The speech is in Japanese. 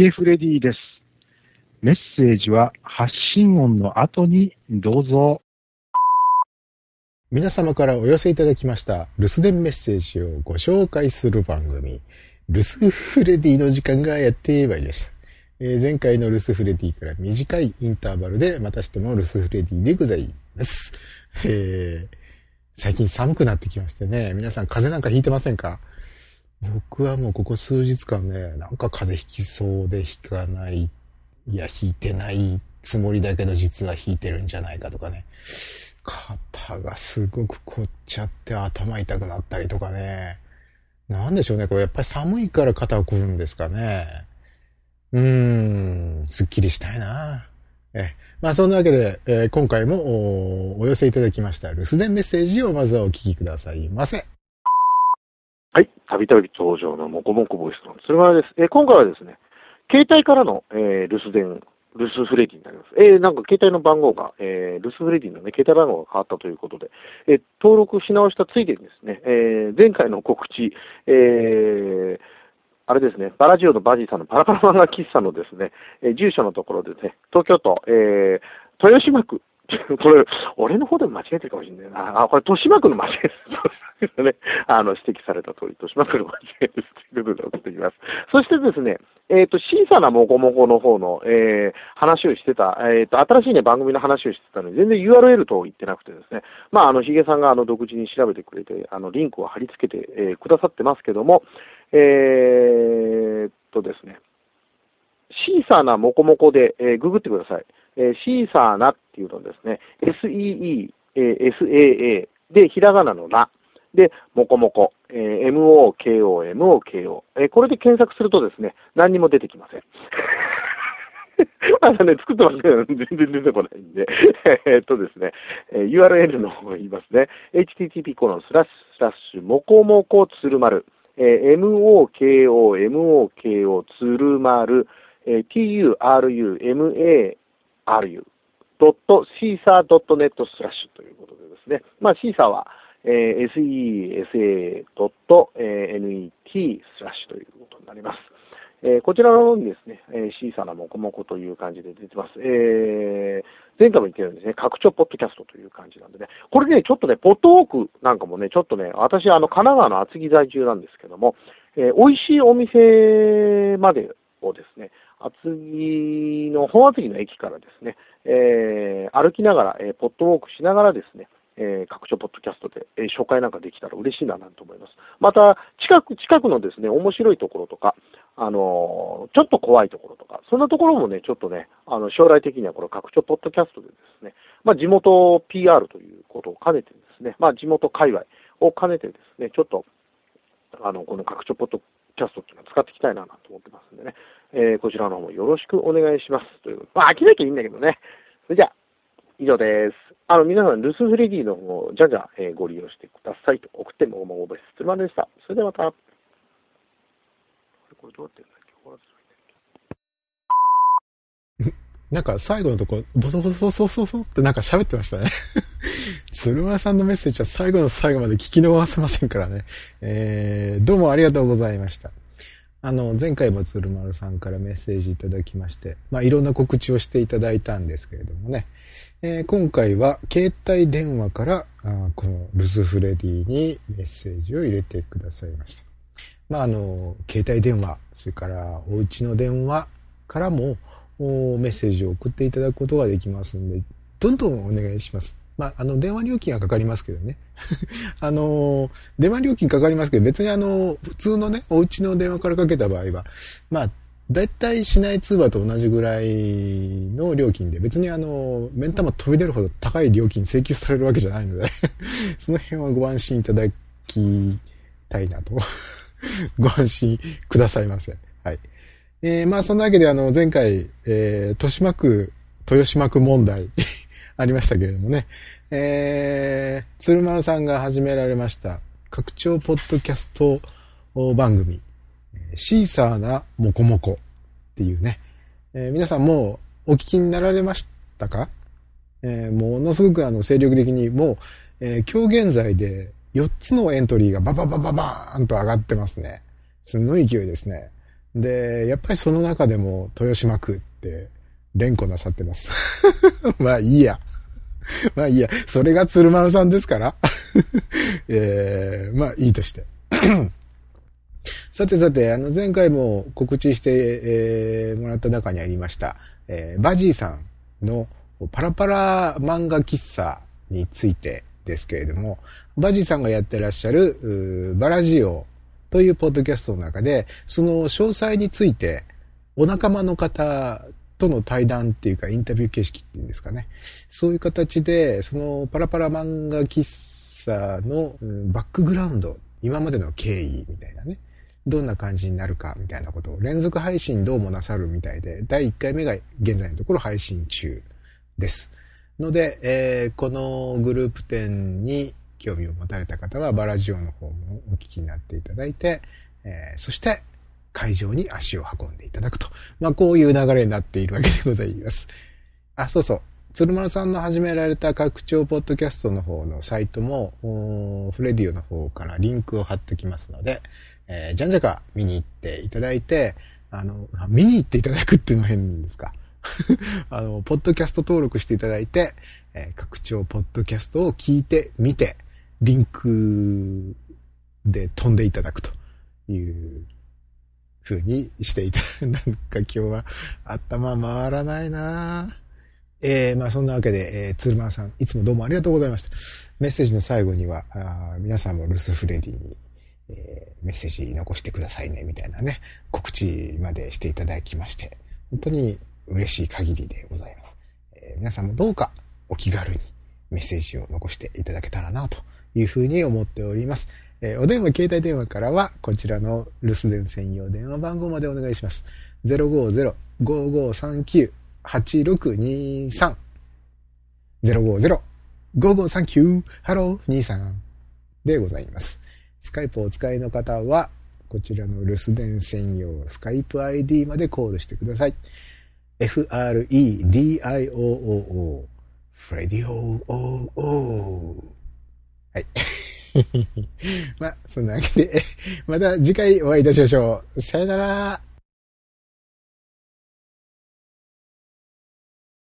ゲフレディです。メッセージは発信音の後にどうぞ。皆様からお寄せいただきました留守電メッセージをご紹介する番組、留守フレディの時間がやってまいりました。えー、前回の留守フレディから短いインターバルでまたしても留守フレディでございます。えー、最近寒くなってきましてね、皆さん風邪なんかひいてませんか？僕はもうここ数日間ね、なんか風邪ひきそうでひかない、いや、ひいてないつもりだけど実はひいてるんじゃないかとかね。肩がすごく凝っちゃって頭痛くなったりとかね。なんでしょうね。これやっぱり寒いから肩を凝るんですかね。うーん、すっきりしたいな。え、まあそんなわけで、えー、今回もお寄せいただきました留守電メッセージをまずはお聞きくださいませ。はい。たびたび登場のもこもこボイスのそれはです。えー、今回はですね、携帯からの、えー、留守電、留守フレディになります。えー、なんか携帯の番号が、えー、留守フレディのね、携帯番号が変わったということで、え、登録し直したついでにですね、え、前回の告知、え、あれですね、バラジオのバジーさんのパラパラ漫画喫茶のですね、え住所のところでね、東京都、え、豊島区、これ、俺の方でも間違えてるかもしれないな。あ、これ、豊島区の間違いです。ですね、あの、指摘された通り、豊島区の間違いです。ということで送ってきます。そしてですね、えっ、ー、と、小さなもこもこの方の、えー、話をしてた、えっ、ー、と、新しいね、番組の話をしてたのに、全然 URL と言ってなくてですね、まあ、あの、ヒゲさんが、あの、独自に調べてくれて、あの、リンクを貼り付けて、えー、くださってますけども、えー、っとですね、シーサーなモコモコで、えー、ググってください。えー、シーサーなっていうのですね、SEE、えー、SAA で、ひらがなのな。で、もこもこ、えー、MOKO、MOKO、えー、これで検索するとですね、何にも出てきません。まだね、作ってますけど、全然出てこないんで、えっとですね、えー、URL の方言いますね。http コロンスラッシュスラッシュもこもこつるまる、えー、MOKO、MOKO つるまる、えー、TURUMARU ドットシーサー .net スラッシュということでですね、まあ、シーサーは、えー、sesa.net スラッシュということになります。えー、こちらの方にですね、えー、小さなもこもこという感じで出てます。えー、前回も言ったようにですね、拡張ポッドキャストという感じなんでね、これね、ちょっとね、ポットウォークなんかもね、ちょっとね、私、あの、神奈川の厚木在住なんですけども、えー、美味しいお店までをですね、厚木の、本厚木の駅からですね、えー、歩きながら、えー、ポットウォークしながらですね、えー、各所ポッドキャストで、えー、紹介なんかできたら嬉しいななんて思います。また、近く、近くのですね、面白いところとか、あのー、ちょっと怖いところとか、そんなところもね、ちょっとね、あの、将来的にはこの各所ポッドキャストでですね、まあ、地元 PR ということを兼ねてですね、まあ、地元界隈を兼ねてですね、ちょっと、あの、この各所ポッドキャストっていうのを使っていきたいなと思ってますんでね、えー、こちらの方もよろしくお願いします。という、まあ、飽きなきゃいいんだけどね。それじゃあ、以上です。あの、皆さん、留守フレディの方をじゃんじゃん、えー、ご利用してくださいと送っても、もう、です。つまでした。それではまた。これどうやってんだっけ？なんか最後のとこ、ボソボソボソボソってなんか喋ってましたね 鶴丸さんのメッセージは最後の最後まで聞き逃せませんからね。えー、どうもありがとうございました。あの、前回も鶴丸さんからメッセージいただきまして、まあ、いろんな告知をしていただいたんですけれどもね、えー、今回は携帯電話からあこのルスフレディにメッセージを入れてくださいました。まあ、あの、携帯電話、それからお家の電話からもメッセージを送っていただくことができますんで、どんどんお願いします。まあ、あの、電話料金はかかりますけどね。あの、電話料金かかりますけど、別にあの、普通のね、お家の電話からかけた場合は、まあ、だいたい市内通話と同じぐらいの料金で、別にあの、目ん玉飛び出るほど高い料金請求されるわけじゃないので その辺はご安心いただきたいなと ご安心くださいませ。はい。えー、まあそんなわけであの、前回、えー、豊島区、豊島区問題ありましたけれどもね、えー、鶴丸さんが始められました拡張ポッドキャスト番組、シーサーなモコモコっていうね、えー、皆さんもうお聞きになられましたか、えー、ものすごくあの精力的にもう、えー、今日現在で4つのエントリーがバババババーンと上がってますね。すごい勢いですね。で、やっぱりその中でも豊島区って連呼なさってます。まあいいや。まあいいや。それが鶴丸さんですから。えー、まあいいとして。さてさて、あの前回も告知して、えー、もらった中にありました、えー、バジーさんのパラパラ漫画喫茶についてですけれども、バジーさんがやってらっしゃる、バラジオというポッドキャストの中で、その詳細について、お仲間の方との対談っていうかインタビュー形式っていうんですかね。そういう形で、そのパラパラ漫画喫茶のバックグラウンド、今までの経緯みたいなね。どんな感じになるかみたいなことを連続配信どうもなさるみたいで、第1回目が現在のところ配信中です。ので、えー、このグループ展に興味を持たれた方はバラジオの方もお聞きになっていただいて、えー、そして会場に足を運んでいただくと。まあ、こういう流れになっているわけでございます。あ、そうそう。鶴丸さんの始められた拡張ポッドキャストの方のサイトも、フレディオの方からリンクを貼っておきますので、えー、じゃんじゃか見に行っていただいて、あの、見に行っていただくっていうのも変ですか？あの、ポッドキャスト登録していただいて、えー、拡張ポッドキャストを聞いてみて、リンクで飛んでいただくという風にしていた。なんか今日は頭回らないなえー、まあそんなわけで、えー、鶴間さん、いつもどうもありがとうございました。メッセージの最後には、あ皆さんもルスフレディにえー、メッセージ残してくださいね、みたいなね、告知までしていただきまして、本当に嬉しい限りでございます。えー、皆さんもどうかお気軽にメッセージを残していただけたらな、というふうに思っております。えー、お電話、携帯電話からは、こちらの留守電専用電話番号までお願いします。050-5539-8623 050-5539ハロー23でございます。スカイプをお使いの方は、こちらの留守電専用スカイプ ID までコールしてください。f-r-e-d-i-o-o-o フレディオーはい。まあ、そんなわけで、また次回お会いいたしましょう。さよなら。